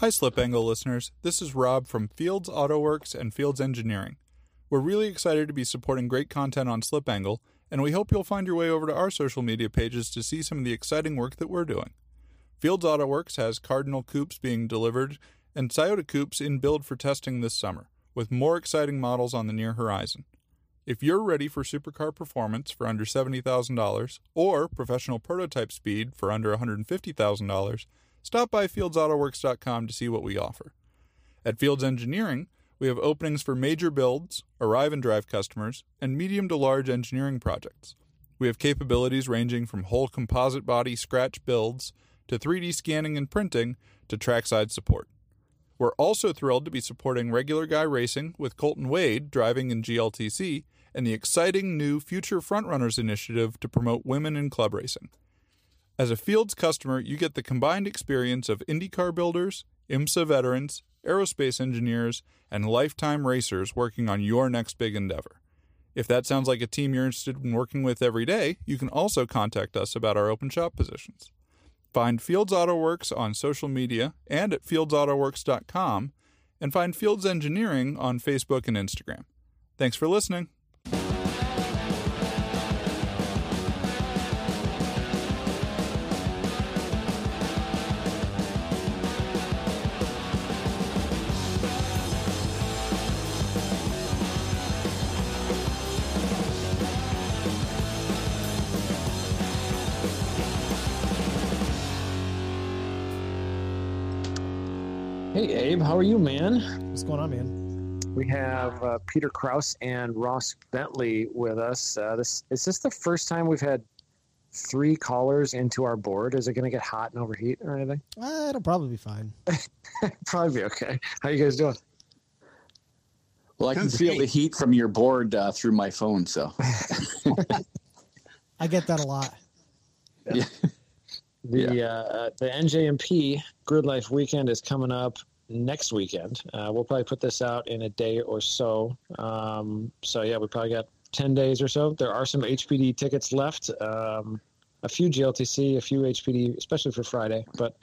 Hi, Slip Angle listeners. This is Rob from Fields Auto Works and Fields Engineering. We're really excited to be supporting great content on Slip Angle, and we hope you'll find your way over to our social media pages to see some of the exciting work that we're doing. Fields Auto Works has Cardinal coupes being delivered and Toyota coupes in build for testing this summer, with more exciting models on the near horizon. If you're ready for supercar performance for under $70,000 or professional prototype speed for under $150,000, stop by fieldsautoworks.com to see what we offer. At Fields Engineering, we have openings for major builds, arrive and drive customers, and medium to large engineering projects. We have capabilities ranging from whole composite body scratch builds to 3D scanning and printing to trackside support. We're also thrilled to be supporting regular guy racing with Colton Wade driving in GLTC and the exciting new Future Frontrunners initiative to promote women in club racing. As a Fields customer, you get the combined experience of IndyCar builders, IMSA veterans, aerospace engineers, and lifetime racers working on your next big endeavor. If that sounds like a team you're interested in working with every day, you can also contact us about our open shop positions. Find Fields Auto Works on social media and at fieldsautoworks.com, and find Fields Engineering on Facebook and Instagram. Thanks for listening. Hey, how are you, man? What's going on, man? We have uh, Peter Krause and Ross Bentley with us. Uh, this is this the first time we've had three callers into our board? Is it going to get hot and overheat or anything? Uh, it'll probably be fine. Probably be okay. How you guys doing? Well, I can feel the heat from your board uh, through my phone. So, I get that a lot. yeah. The uh, the NJMP Grid Life Weekend is coming up next weekend. Uh, we'll probably put this out in a day or so. Um, so yeah, we probably got ten days or so. There are some HPD tickets left. Um, a few GLTC, a few HPD, especially for Friday. But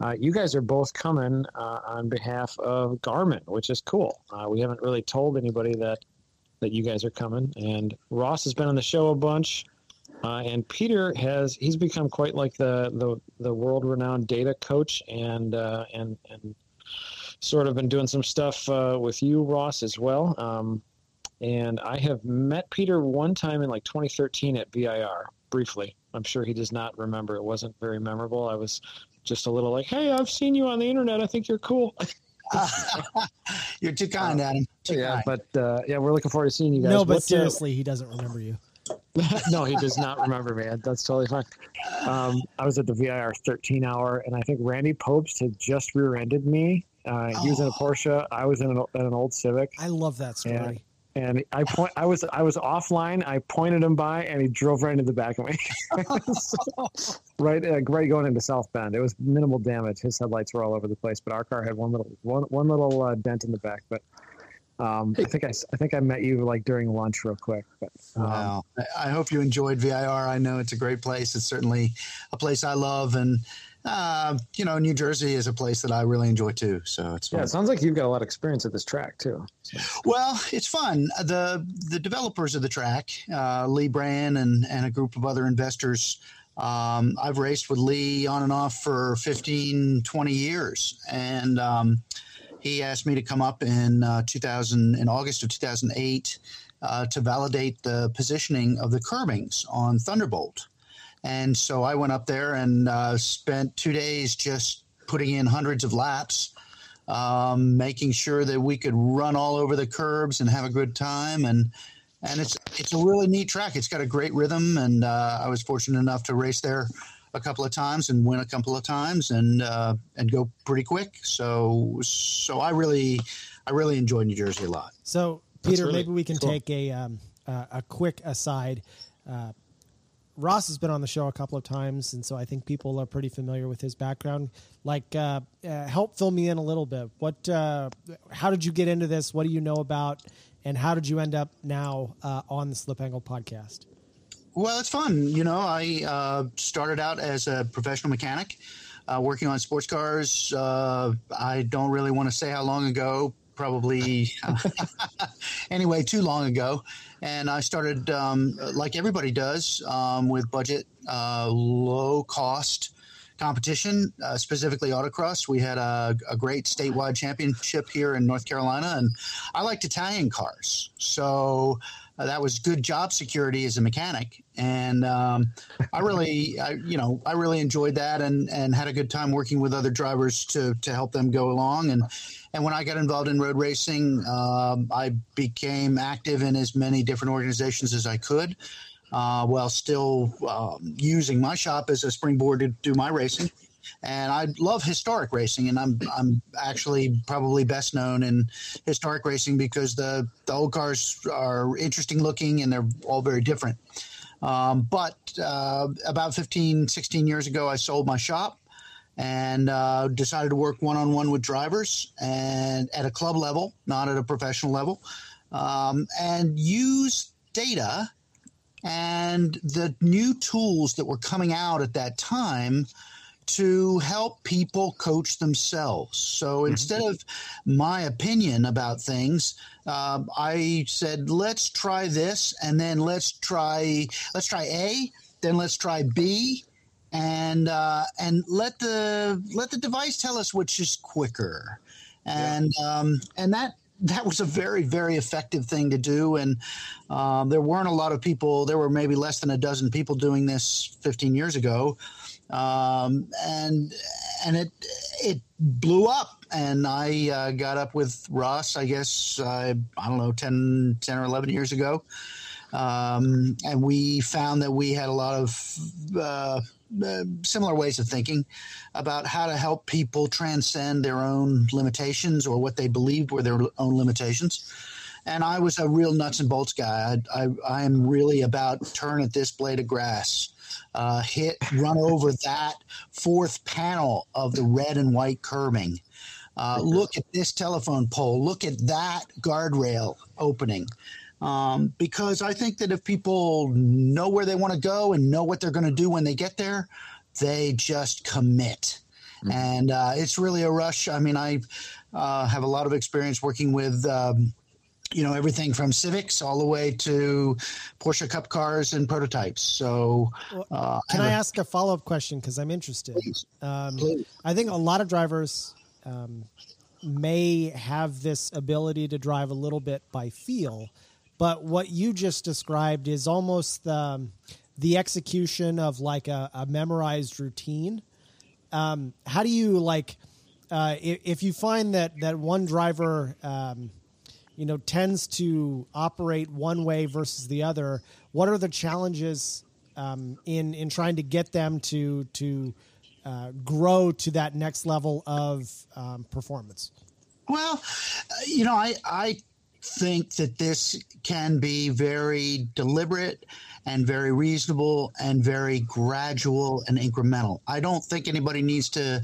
uh, you guys are both coming uh, on behalf of Garmin, which is cool. Uh, we haven't really told anybody that that you guys are coming. And Ross has been on the show a bunch. Uh, and Peter has he's become quite like the the, the world renowned data coach and uh, and and sort of been doing some stuff uh, with you Ross as well. Um, and I have met Peter one time in like 2013 at VIR briefly. I'm sure he does not remember. It wasn't very memorable. I was just a little like, "Hey, I've seen you on the internet. I think you're cool." You're too kind, Adam. Too yeah, kind. but uh, yeah, we're looking forward to seeing you guys. No, but What, uh, seriously, he doesn't remember you. no, he does not remember me. That's totally fine. Um, I was at the VIR 13 hour, and I think Randy Popes had just rear-ended me. Uh, he was in a Porsche. I was in an, in an old Civic, I love that story. and I point. I was I was offline. I pointed him by, and he drove right into the back of me. right, uh, right going into South Bend. It was minimal damage. His headlights were all over the place, but our car had one little one one little uh, dent in the back. But um, I think I, I think I met you like during lunch real quick. But um, Wow. I- I hope you enjoyed VIR. I know it's a great place. It's certainly a place I love. And, uh, you know, New Jersey is a place that I really enjoy too. So it's yeah, fun. it sounds like you've got a lot of experience at this track too. Well, it's fun. The the developers of the track, uh, Lee Brahin and, and a group of other investors, um, I've raced with Lee on and off for 15, 20 years. And um, he asked me to come up in uh, 2000, in August of 2008, uh, to validate the positioning of the curbings on Thunderbolt. And so I went up there and uh, spent two days just putting in hundreds of laps um, making sure that we could run all over the curbs and have a good time. And and it's it's a really neat track. It's got a great rhythm, and uh, I was fortunate enough to race there a couple of times and win a couple of times and uh, and go pretty quick. So so I really I really enjoy New Jersey a lot. So, Peter, really maybe we can cool. take a um, uh, a quick aside. Uh, Ross has been on the show a couple of times, and so I think people are pretty familiar with his background. Like, uh, uh, help fill me in a little bit. What? Uh, how did you get into this? What do you know about? And how did you end up now uh, on the Slip Angle podcast? Well, it's fun. You know, I uh, started out as a professional mechanic. uh, working on sports cars. I don't really want to say how long ago, probably anyway, too long ago. And I started, um, like everybody does, um, with budget, uh, low cost competition, uh, specifically autocross. We had a, a, great statewide championship here in North Carolina, and I liked Italian cars. So uh, that was good job security as a mechanic, and um, I really, I, you know, I really enjoyed that, and and had a good time working with other drivers to to help them go along. And and when I got involved in road racing, um, I became active in as many different organizations as I could. Uh, while still um, using my shop as a springboard to do my racing and I love historic racing, and I'm I'm actually probably best known in historic racing because the the old cars are interesting looking and they're all very different. Um, but uh, about 15, 16 years ago, I sold my shop and uh, decided to work one on one with drivers and at a club level, not at a professional level, um, and use data and the new tools that were coming out at that time to help people coach themselves. So mm-hmm. instead of my opinion about things, uh, I said, let's try this, and then let's try let's try A, then let's try B, and uh, and let the let the device tell us which is quicker, and yeah. um, and that that was a very very effective thing to do and um, there weren't a lot of people there were maybe less than a dozen people doing this 15 years ago um, and and it it blew up. And I uh, got up with Ross, I guess uh, I don't know 10, 10 or eleven years ago, um, and we found that we had a lot of uh, uh, similar ways of thinking about how to help people transcend their own limitations or what they believed were their own limitations. And I was a real nuts and bolts guy. I, I, I am really about turn at this blade of grass uh, hit, run over that fourth panel of the red and white curbing. Uh, look at this telephone pole. Look at that guardrail opening. Um, because I think that if people know where they want to go and know what they're going to do when they get there, they just commit. Mm-hmm. And uh, it's really a rush. I mean, I uh, have a lot of experience working with um, you know everything from Civics all the way to Porsche Cup cars and prototypes. So, uh, can I, ask a follow up question because I'm interested? Please, um, please. I think a lot of drivers um, may have this ability to drive a little bit by feel, but what you just described is almost the the execution of like a, a memorized routine. Um, how do you like uh, if, if, you find that that one driver um, you know tends to operate one way versus the other what are the challenges um, in in trying to get them to to uh, grow to that next level of um, performance well you know i i think that this can be very deliberate and very reasonable and very gradual and incremental. I don't think anybody needs to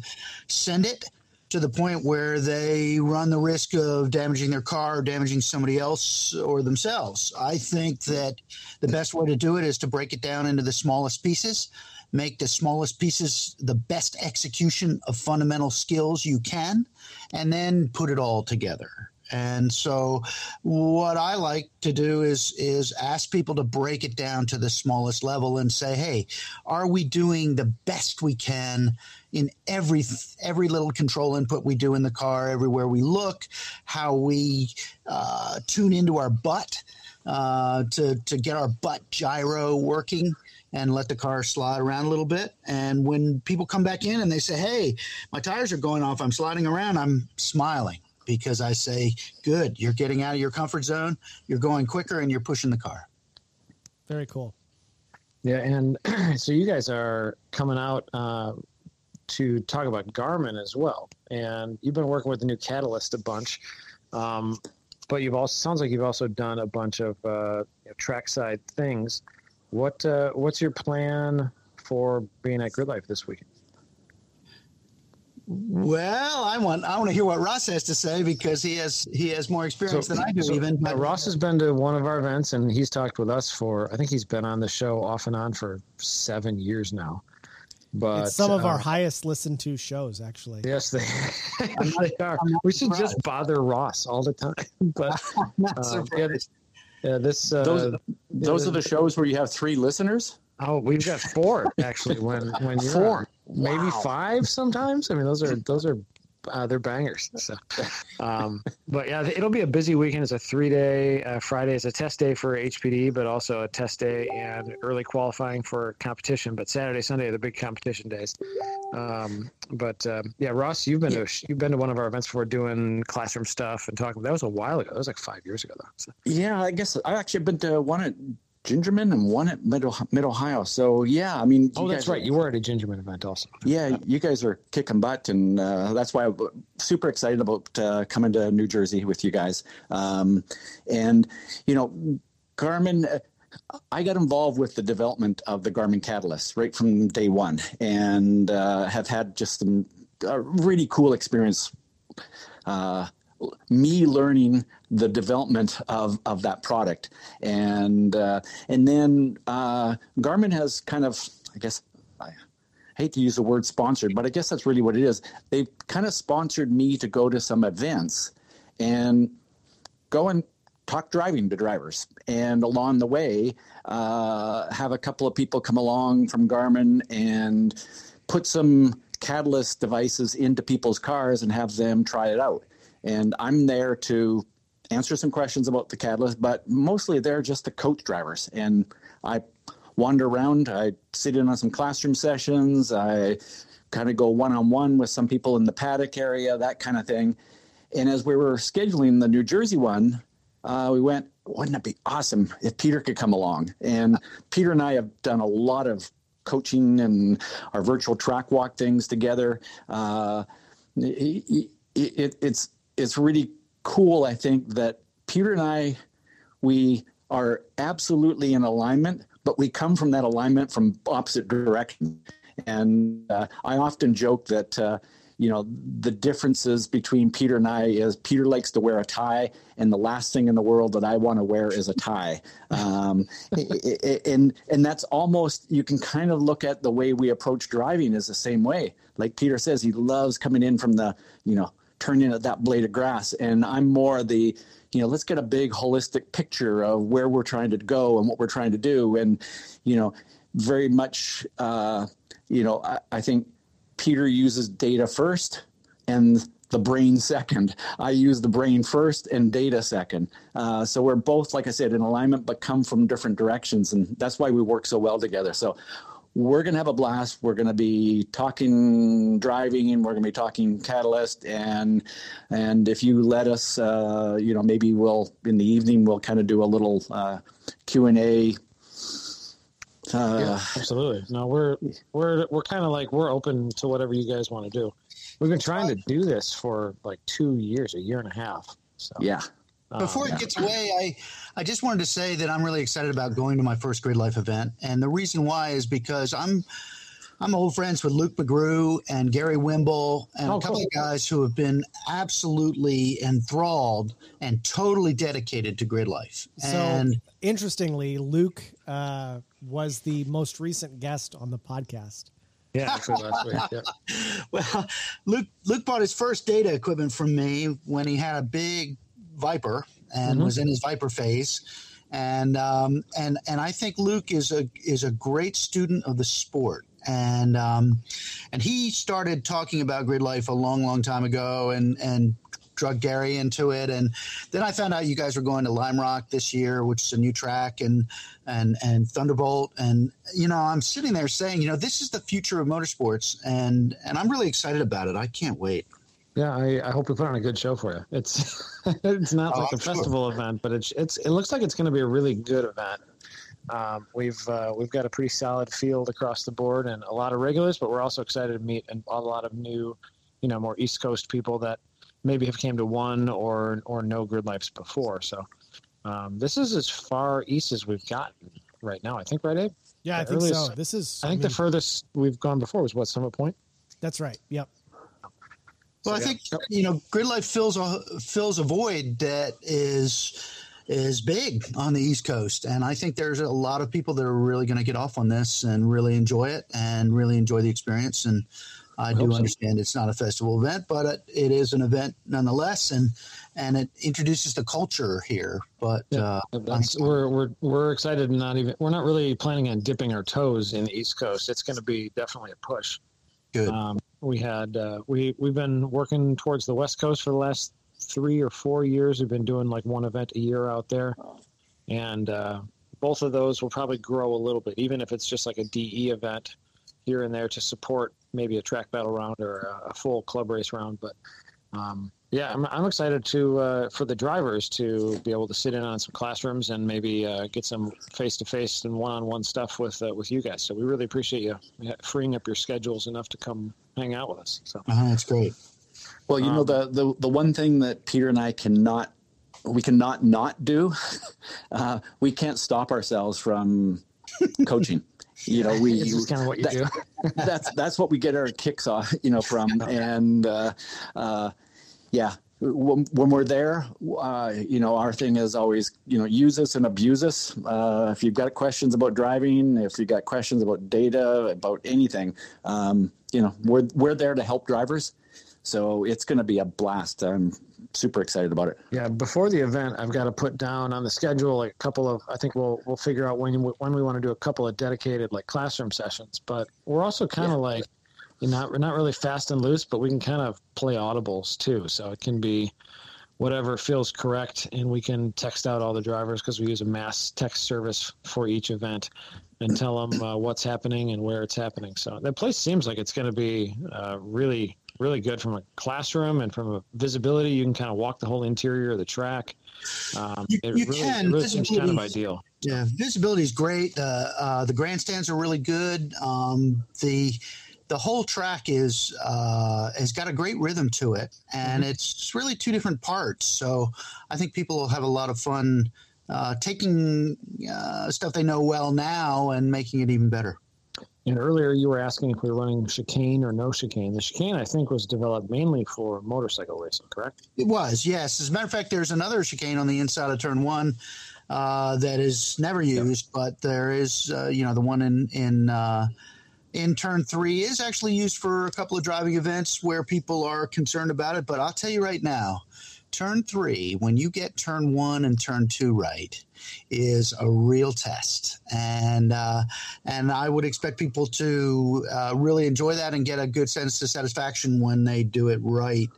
send it to the point where they run the risk of damaging their car or damaging somebody else or themselves. I think that the best way to do it is to break it down into the smallest pieces, make the smallest pieces the best execution of fundamental skills you can, and then put it all together. And so what I like to do is is ask people to break it down to the smallest level and say, "Hey, are we doing the best we can in every every little control input we do in the car, everywhere we look, how we uh, tune into our butt uh, to to get our butt gyro working and let the car slide around a little bit. And when people come back in and they say, "Hey, my tires are going off. I'm sliding around," I'm smiling because I say, "Good, you're getting out of your comfort zone. You're going quicker, and you're pushing the car." Very cool. Yeah, and so you guys are coming out uh, to talk about Garmin as well. And you've been working with the new Catalyst a bunch, um, but you've also sounds like you've also done a bunch of uh, you know, trackside things. What uh, what's your plan for being at Grid Life this weekend? Well, I want I want to hear what Ross has to say because he has he has more experience so, than I do. So, even but. Ross has been to one of our events and he's talked with us for I think he's been on the show off and on for seven years now But it's some of uh, our highest listened to shows, actually. Yes, they, they are. We should just bother Ross all the time. But I'm not um, yeah, surprised. yeah, this uh, Those those are the shows where you have three listeners. Oh, we've got four actually. When when you're Four. on. maybe Wow. five sometimes. I mean, those are those are uh, they're bangers. So, um, but yeah, it'll be a busy weekend. It's a three day. Uh, Friday is a test day for HPD, but also a test day and early qualifying for competition. But Saturday, Sunday are the big competition days. Um, but um, yeah, Ross, you've been to you've been to one of our events before doing classroom stuff and talking. That was a while ago. That was like five years ago though. So, Yeah, I guess I actually been to one Gingerman and one at Mid Mid Ohio. So yeah, I mean, you oh, that's right. You were at a Gingerman event also. Yeah, you guys are kicking butt, and uh, that's why I'm super excited about uh, coming to New Jersey with you guys. Um, and you know, Garmin. uh, I got involved with the development of the Garmin Catalyst right from day one, and uh, have had just some uh, really cool experience. Uh, me learning the development of, of that product, and uh, and then uh, Garmin has kind of, I guess, I hate to use the word sponsored, but I guess that's really what it is. They've kind of sponsored me to go to some events and go and talk driving to drivers. And along the way, uh, have a couple of people come along from Garmin and put some catalyst devices into people's cars and have them try it out. And I'm there to answer some questions about the catalyst, but mostly they're just the coach drivers. And I wander around. I sit in on some classroom sessions. I kind of go one on one with some people in the paddock area, that kind of thing. And as we were scheduling the New Jersey one, uh, we went, wouldn't it be awesome if Peter could come along? And Peter and I have done a lot of coaching and our virtual track walk things together. Uh, it, it, it's it's really cool. I think that Peter and I we are absolutely in alignment, but we come from that alignment from opposite directions. And uh, I often joke that, uh, you know, the differences between Peter and I is Peter likes to wear a tie, and the last thing in the world that I want to wear is a tie. Um, and and that's almost you can kind of look at the way we approach driving is the same way. Like Peter says, he loves coming in from the, you know, turning at that blade of grass, and I'm more the you know, let's get a big holistic picture of where we're trying to go and what we're trying to do. And, you know, very much, uh, you know, I, I think Peter uses data first and the brain second. I use the brain first and data second. Uh, so we're both, like I said, in alignment, but come from different directions. And that's why we work so well together. So we're going to have a blast. We're going to be talking driving and we're going to be talking catalyst. And, and if you let us, uh, you know, maybe we'll, in the evening, we'll kind of do a little uh, Q and A. Uh, yeah, absolutely. No, we're we're we're kind of like we're open to whatever you guys want to do. We've been trying to do this for like two years, a year and a half. So yeah. Um, Before it gets away, I, I just wanted to say that I'm really excited about going to my first Grid Life event, and the reason why is because I'm I'm old friends with Luke McGrew and Gary Wimble and Oh, a couple cool. of guys who have been absolutely enthralled and totally dedicated to Grid Life. So and interestingly, Luke uh, was the most recent guest on the podcast. yeah, last week. Yeah. well, Luke Luke bought his first data equipment from me when he had a big Viper and Mhm. was in his Viper phase. And um, and and I think Luke is a is a great student of the sport. And um, and he started talking about grid life a long, long time ago, and and drug Gary into it. And then I found out you guys were going to Lime Rock this year, which is a new track, and and and Thunderbolt. And you know, I'm sitting there saying, you know, this is the future of motorsports, and and I'm really excited about it. I can't wait. Yeah, I, I hope we put on a good show for you. It's it's not Oh, like a I'm sure. festival event, but it's it's it looks like it's going to be a really good event. Um, we've uh, we've got a pretty solid field across the board and a lot of regulars, but we're also excited to meet a lot of new, you know, more East Coast people that maybe have came to one or or no grid lives before. So um, this is as far east as we've gotten right now. I think, right, Abe? Yeah, I The think so. This is. I think mean, the furthest we've gone before was what Summit Point. that's right. Yep. Well, I think you know, grid life fills a fills a void that is is big on the East Coast, and I think there's a lot of people that are really going to get off on this and really enjoy it and really enjoy the experience. And I, I do understand so. it's not a festival event, but it, it is an event nonetheless, and and it introduces the culture here. But yeah, uh, we're we're we're excited. Not even we're not really planning on dipping our toes in the East Coast. It's going to be definitely a push. Good. Um, we had uh, we we've been working towards the West Coast for the last three or four years. We've been doing like one event a year out there, and uh, both of those will probably grow a little bit, even if it's just like a DE event here and there to support maybe a track battle round or a, full club race round. But um, yeah, I'm, I'm excited to uh, for the drivers to be able to sit in on some classrooms and maybe uh, get some face to face and one on one stuff with uh, with you guys. So we really appreciate you freeing up your schedules enough to come hang out with us. So uh, that's great. Well, you um, know the, the the one thing that Peter and I cannot we cannot not do, uh, we can't stop ourselves from coaching. You know, we this is kind of what you that, do. that's that's what we get our kicks off, you know, from and uh, uh, yeah. When, when we're there, uh, you know, our thing is always, you know, use us and abuse us. Uh, if you've got questions about driving, if you've got questions about data, about anything, um, you know, we're we're there to help drivers so it's going to be a blast. I'm super excited about it. Yeah, before the event, I've got to put down on the schedule a couple of. I think we'll we'll figure out when when we want to do a couple of dedicated like classroom sessions. But we're also kind of yeah. like, you know, we're not really fast and loose, but we can kind of play audibles too. So it can be whatever feels correct, and we can text out all the drivers because we use a mass text service for each event and tell them uh, what's happening and where it's happening. So that place seems like it's going to be uh, really really good from a classroom and from a visibility. You can kind of walk the whole interior of the track. Um, you, you really, can. It really seems kind of ideal. Yeah, visibility is great. Uh, uh, the grandstands are really good. Um, the the whole track is uh, has got a great rhythm to it, and mm-hmm. it's really two different parts. So I think people will have a lot of fun uh, taking uh, stuff they know well now and making it even better. And earlier you were asking if we were running chicane or no chicane. The chicane, I think, was developed mainly for motorcycle racing, correct? It was, yes. As a matter of fact, there's another chicane on the inside of turn one uh, that is never used, yep. but there is, uh, you know, the one in in uh, in turn three is actually used for a couple of driving events where people are concerned about it. But I'll tell you right now, turn three, when you get turn one and turn two right, is a real test, and uh, and I would expect people to uh, really enjoy that and get a good sense of satisfaction when they do it right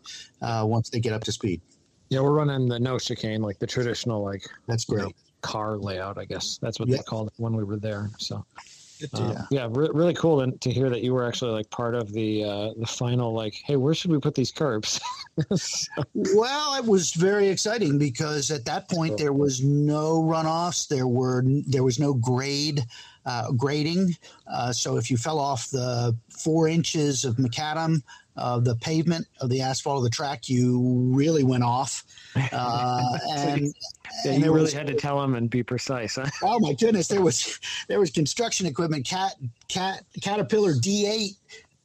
uh, once they get up to speed. Yeah, we're running the no chicane, like the traditional, like that's great you know, car layout. I guess that's what they called it when we were there. So um, yeah, re- really cool to, to, hear that you were actually like part of the uh, the final. Like, hey, where should we put these curbs? so. Well, it was very exciting because at that point there was no runoffs. There were there was no grade uh, grading. Uh, so if you fell off the four inches of macadam, uh, the pavement of the asphalt of the track, you really went off. Uh, and, yeah, and you really was, had to tell them and be precise. Huh? Oh my goodness, there was there was construction equipment, cat cat Caterpillar D8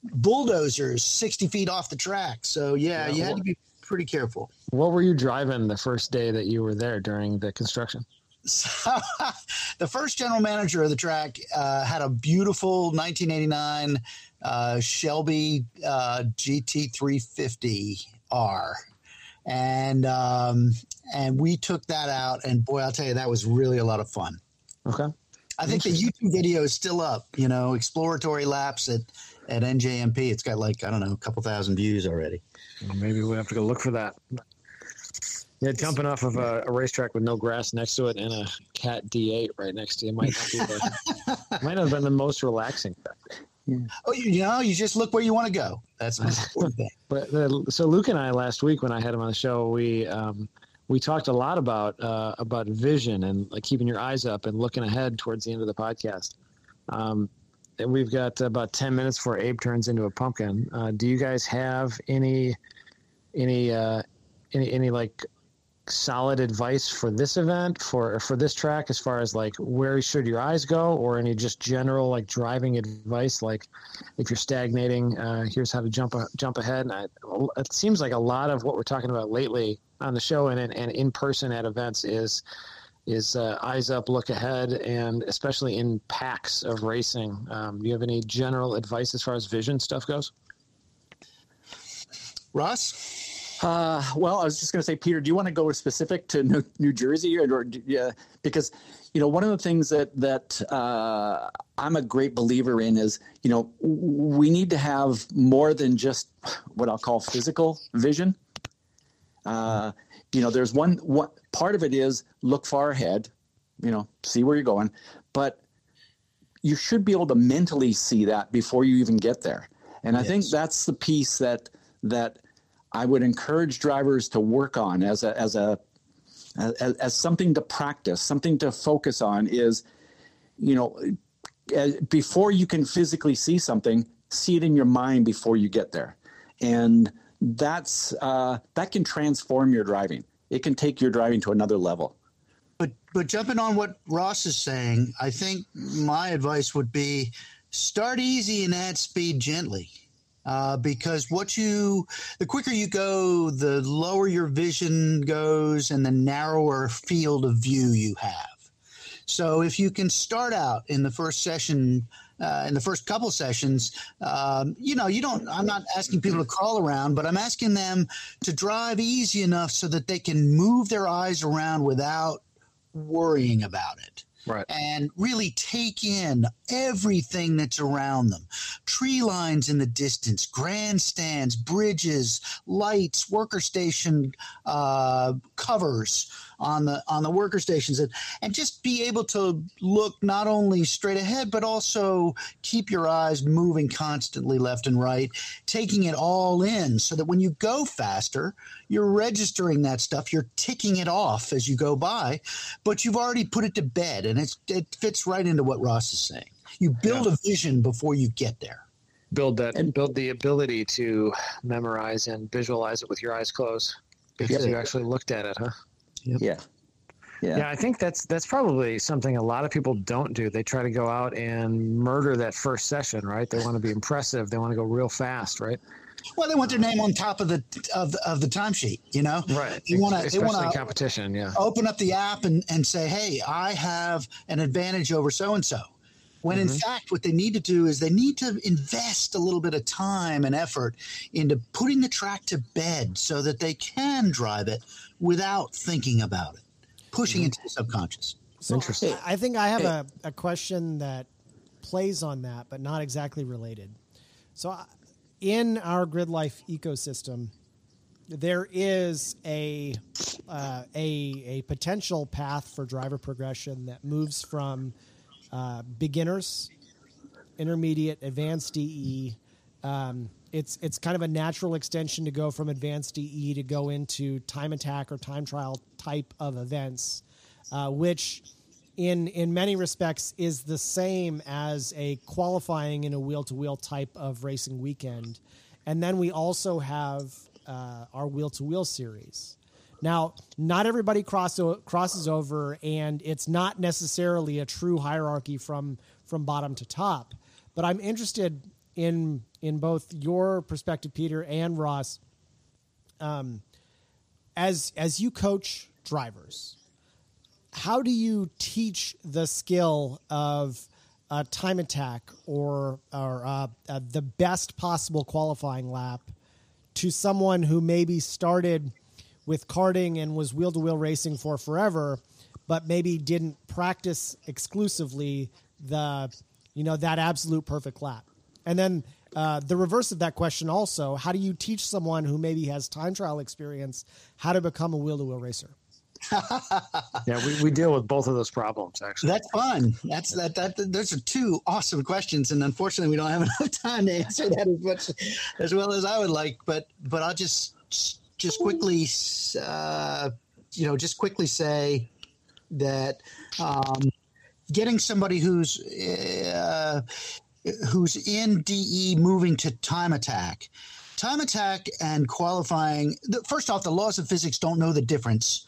bulldozers sixty feet off the track. So yeah, yeah you had to be pretty careful. What were you driving the first day that you were there during the construction? So, the first general manager of the track uh, had a beautiful 1989 uh, Shelby uh, GT350R, and um, and we took that out, and boy, I'll tell you, that was really a lot of fun. Okay. I think the YouTube video is still up. You know, exploratory laps at at NJMP. It's got like I don't know, a couple thousand views already. Maybe we have to go look for that. Yeah, jumping off of a, a, racetrack with no grass next to it and a Cat D8 right next to you might not be the, might have been the most relaxing. Yeah. Oh, you, you, know, you just look where you want to go. That's important thing. but uh, so Luke and I last week when I had him on the show, we um, we talked a lot about uh, about vision and like keeping your eyes up and looking ahead towards the end of the podcast. Um, and we've got about ten minutes before Abe turns into a pumpkin. Uh, do you guys have any any uh, any any like solid advice for this event for for this track as far as like where should your eyes go or any just general like driving advice like if you're stagnating uh, here's how to jump jump ahead and I, it seems like a lot of what we're talking about lately on the show and, and in person at events is is uh, eyes up, look ahead, and especially in packs of racing. Um, do you have any general advice as far as vision stuff goes? Ross? Uh, well, I was just going to say, Peter, do you want to go specific to New, New Jersey, or, or yeah, because you know one of the things that that uh, I'm a great believer in is you know we need to have more than just what I'll call physical vision. Uh, you know, there's one one part of it is look far ahead, you know, see where you're going, but you should be able to mentally see that before you even get there. And I yes. think that's the piece that that I would encourage drivers to work on as a as a as, as something to practice, something to focus on is, you know, before you can physically see something, see it in your mind before you get there, and that's uh, that can transform your driving. It can take your driving to another level. But but jumping on what Ross is saying, I think my advice would be start easy and add speed gently. Uh, because what you the quicker you go the lower your vision goes and the narrower field of view you have so if you can start out in the first session uh, in the first couple sessions, um, you know, you don't. I'm not asking people to crawl around, but I'm asking them to drive easy enough so that they can move their eyes around without worrying about it right. and really take in everything that's around them tree lines in the distance, grandstands, bridges, lights, worker station uh, covers on the on the worker stations and, and just be able to look not only straight ahead but also keep your eyes moving constantly left and right taking it all in so that when you go faster you're registering that stuff you're ticking it off as you go by but you've already put it to bed and it's, it fits right into what ross is saying. You build yeah. a vision before you get there. Build that and build the ability to memorize and visualize it with your eyes closed because you actually looked at it huh Yep. Yeah. Yeah. yeah, I think that's that's probably something a lot of people don't do. They try to go out and murder that first session, right? They want to be impressive. They want to go real fast, right? Well, they want their name on top of the of the, of the timesheet, you know. Right. They want to. They want to competition. Yeah. Open up the app and and say, "Hey, I have an advantage over so and so." When mm-hmm. in fact, what they need to do is they need to invest a little bit of time and effort into putting the track to bed so that they can drive it without thinking about it, pushing mm-hmm. into the subconscious. So Interesting. I think I have a, a question that plays on that, but not exactly related. So, in our grid life ecosystem, there is a uh, a a potential path for driver progression that moves from uh, beginners, intermediate, advanced DE, um, it's it's kind of a natural extension to go from advanced DE to go into time attack or time trial type of events, uh, which in in many respects is the same as a qualifying in a wheel to wheel type of racing weekend, and then we also have uh, our wheel to wheel series. Now, not everybody cross, crosses over, and it's not necessarily a true hierarchy from from bottom to top. But I'm interested in in both your perspective, Peter and Ross, um, as as you coach drivers, how do you teach the skill of a time attack or or uh, uh, the best possible qualifying lap to someone who maybe started with karting and was wheel to wheel racing for forever, but maybe didn't practice exclusively the you know that absolute perfect lap? And then uh, the reverse of that question also, how do you teach someone who maybe has time trial experience how to become a wheel to wheel racer? yeah, we, we deal with both of those problems actually. That's fun. That's that that those are two awesome questions, and unfortunately, we don't have enough time to answer that as much as well as I would like. But but I'll just just quickly, uh, you know, just quickly say that um, getting somebody who's uh, who's in DE moving to time attack. Time attack and qualifying. First off, the laws of physics don't know the difference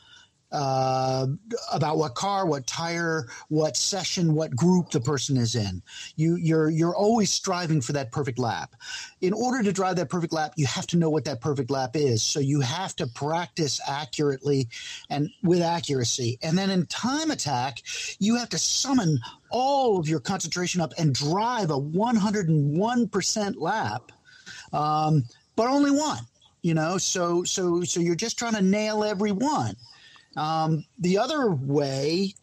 uh, about what car, what tire, what session, what group the person is in. You, you're you're always striving for that perfect lap. In order to drive that perfect lap, you have to know what that perfect lap is. So you have to practice accurately and with accuracy. And then in time attack, you have to summon all of your concentration up and drive a 101% lap, um, but only one. You know, so so so you're just trying to nail every one. Um, the other way,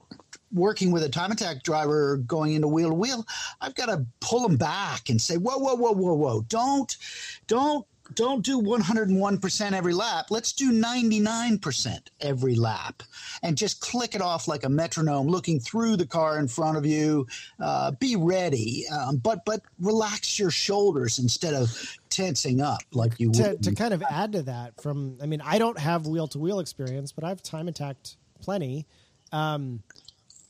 working with a time attack driver going into wheel to wheel, I've got to pull them back and say, whoa, whoa, whoa, whoa, whoa, don't, don't don't do 101% every lap. Let's do 99% every lap and just click it off like a metronome, looking through the car in front of you. Uh, be ready, um, but but relax your shoulders instead of tensing up like you to, would. to kind of add to that from i mean i don't have wheel to wheel experience but i've time attacked plenty um,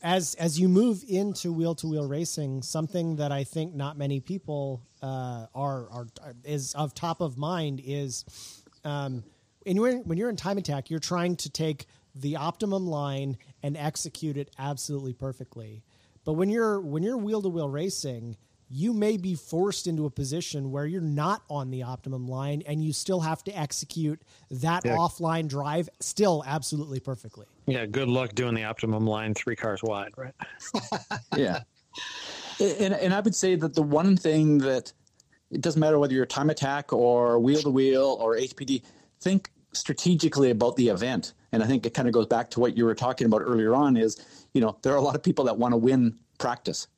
as as you move into wheel to wheel racing something that i think not many people uh, are are is of top of mind is um, when you're when you're in time attack you're trying to take the optimum line and execute it absolutely perfectly. But when you're when you're wheel to wheel racing you may be forced into a position where you're not on the optimum line and you still have to execute that Yeah. offline drive still absolutely perfectly. Yeah, good luck doing the optimum line three cars wide, right? yeah and, and i would say that the one thing that it doesn't matter whether you're time attack or wheel to wheel or hpd think strategically about the event and i think it kind of goes back to what you were talking about earlier on is you know there are a lot of people that want to win practice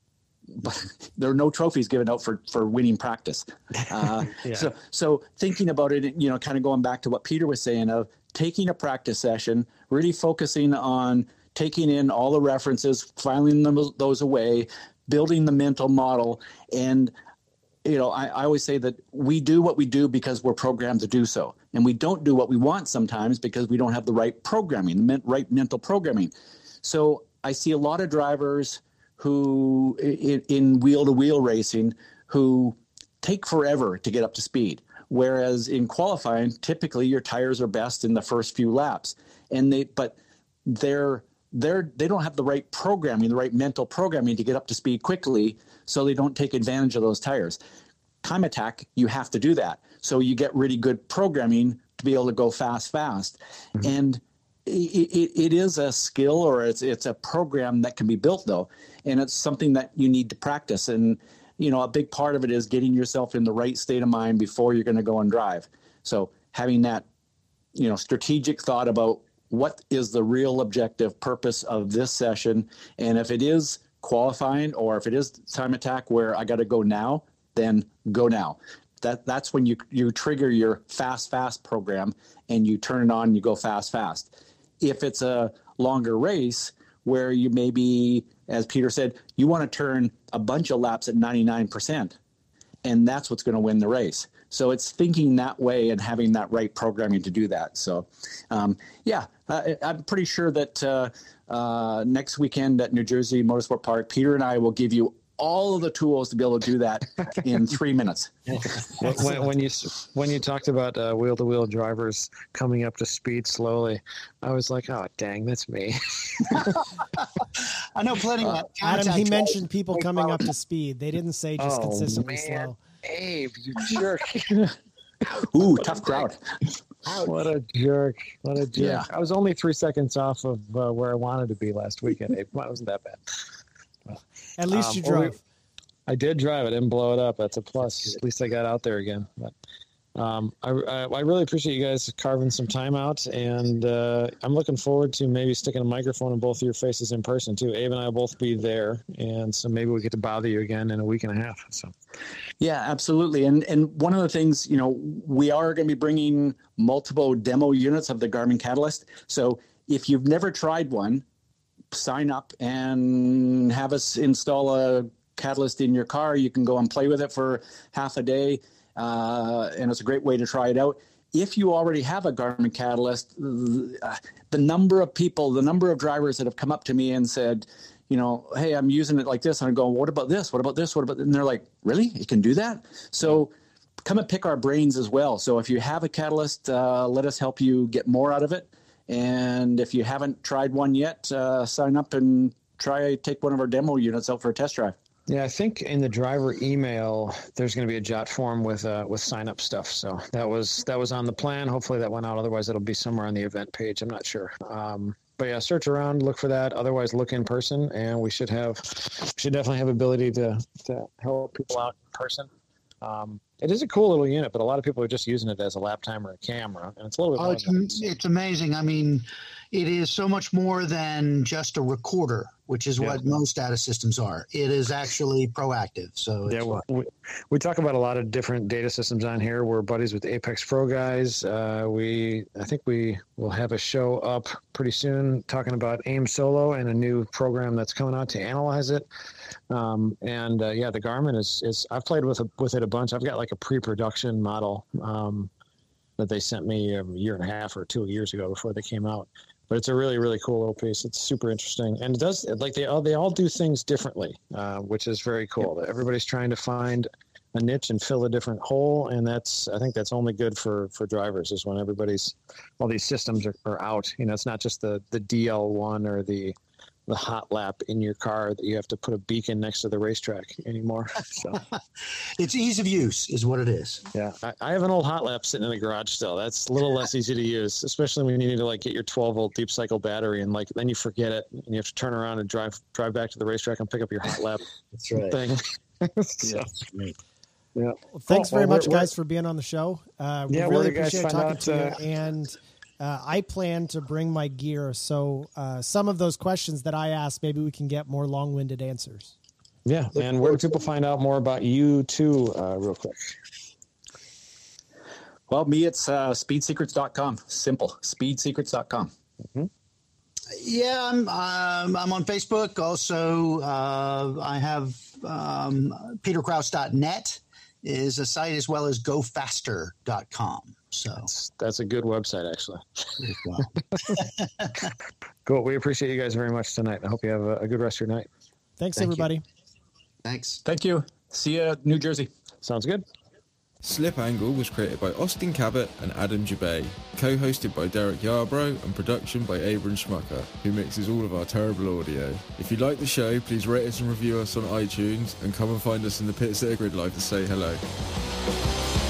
but there are no trophies given out for for winning practice. Uh, Yeah. so so thinking about it you know kind of going back to what peter was saying of taking a practice session really focusing on taking in all the references filing them, those away building the mental model and you know I, I always say that we do what we do because we're programmed to do so. And we don't do what we want sometimes because we don't have the right programming the right mental programming. So i see a lot of drivers who in, in wheel-to-wheel racing who take forever to get up to speed. Whereas in qualifying typically your tires are best in the first few laps. And they but they're they're they don't have the right programming the right mental programming to get up to speed quickly so they don't take advantage of those tires. Time attack you have to do that. So you get really good programming to be able to go fast fast. Mm-hmm. And it, it, is a skill or it's it's a program that can be built though and it's something that you need to practice. And you know a big part of it is getting yourself in the right state of mind before you're going to go and drive. So having that you know strategic thought about what is the real objective purpose of this session and if it is qualifying or if it is time attack where i got to go now then go now. That that's when you you trigger your fast fast program and you turn it on and you go fast fast if it's a longer race where you maybe as peter said you want to turn a bunch of laps at 99% and that's what's going to win the race. So it's thinking that way and having that right programming to do that. So, um, yeah, I, I'm pretty sure that uh, uh, next weekend at New Jersey Motorsport Park, Peter and I will give you all of the tools to be able to do that in three minutes. when, when, when you when you talked about uh, wheel to wheel drivers coming up to speed slowly, I was like, oh dang, that's me. I know plenty of time Adam, he mentioned people coming up to speed. They didn't say just Oh, consistently man. slow. Abe, you jerk! Ooh, tough crowd. what a jerk! What a jerk! Yeah. I was only three seconds off of uh, where I wanted to be last weekend. Abe. It wasn't that bad. At least Um, you well, we- drove. I did drive it, didn't blow it up. That's a plus. At least I got out there again. But um, I, I, I really appreciate you guys carving some time out, and uh, I'm looking forward to maybe sticking a microphone in both of your faces in person too. Abe and I will both be there, and so maybe we get to bother you again in a week and a half. So Yeah, absolutely. And and one of the things, you know, we are going to be bringing multiple demo units of the Garmin Catalyst. So if you've never tried one, sign up and have us install a Catalyst in your car. You can go and play with it for half a day, uh, and it's a great way to try it out. If you already have a Garmin Catalyst, the number of people, the number of drivers that have come up to me and said, you know, hey, I'm using it like this. And I'm going, what about this? What about this? What about? And they're like, really? You can do that? So come and pick our brains as well. So if you have a catalyst, uh, let us help you get more out of it. And if you haven't tried one yet, uh, sign up and try take one of our demo units out for a test drive. Yeah, I think in the driver email there's going to be a jot form with uh, with sign up stuff. So that was that was on the plan. Hopefully that went out. Otherwise, it'll be somewhere on the event page. I'm not sure. Um, but yeah, search around, look for that. Otherwise, look in person, and we should have should definitely have ability to to help people out in person. Um, it is a cool little unit, but a lot of people are just using it as a lap time or a camera, and it's a little bit. Oh, it's, it's amazing. I mean, it is so much more than just a recorder, which is what most data systems are. It is actually proactive. So yeah, well, we, we talk about a lot of different data systems on here. We're buddies with Apex Pro guys. Uh, we I think we will have a show up pretty soon talking about AIM Solo and a new program that's coming out to analyze it. Um, and uh, yeah, the Garmin is is I've played with a, with it a bunch. I've got like a pre-production model. Um, that they sent me a year and a half or two years ago before they came out but it's a really really cool little piece it's super interesting and it does like they all they all do things differently uh, which is very cool yep. everybody's trying to find a niche and fill a different hole and that's i think that's only good for for drivers is when everybody's all these systems are, are out you know it's not just the the dl1 or the the hot lap in your car that you have to put a beacon next to the racetrack anymore. So it's ease of use is what it is. Yeah. I, I, have an old hot lap sitting in the garage still. That's a little less easy to use, especially when you need to like get your 12 volt deep cycle battery and like then you forget it and you have to turn around and drive drive back to the racetrack and pick up your hot lap That's right. thing. so, yeah. Yeah. Well, thanks very much, guys, for being on the show. Uh, we yeah, really appreciate talking out, to uh, you. And uh, I plan to bring my gear, so uh, some of those questions that I ask, maybe we can get more long-winded answers. Yeah, and where do people find out more about you too, uh, real quick? Well, me, it's uh, speedsecrets.com. Simple, speedsecrets.com. Mm-hmm. Yeah, I'm, um, I'm on Facebook. Also, uh, I have um, peterkrause.net is a site as well as gofaster.com. So that's, that's a good website, actually. cool. We appreciate you guys very much tonight. I hope you have a, a good rest of your night. Thanks, Thank everybody. You. Thanks. Thank you. See you, New Jersey. Sounds good. Slip Angle was created by Austin Cabot and Adam Jabay, co-hosted by Derek Yarbrough, and production by Abram Schmucker, who mixes all of our terrible audio. If you like the show, please rate us and review us on iTunes, and come and find us in the pits at a GRIDLIFE to say hello.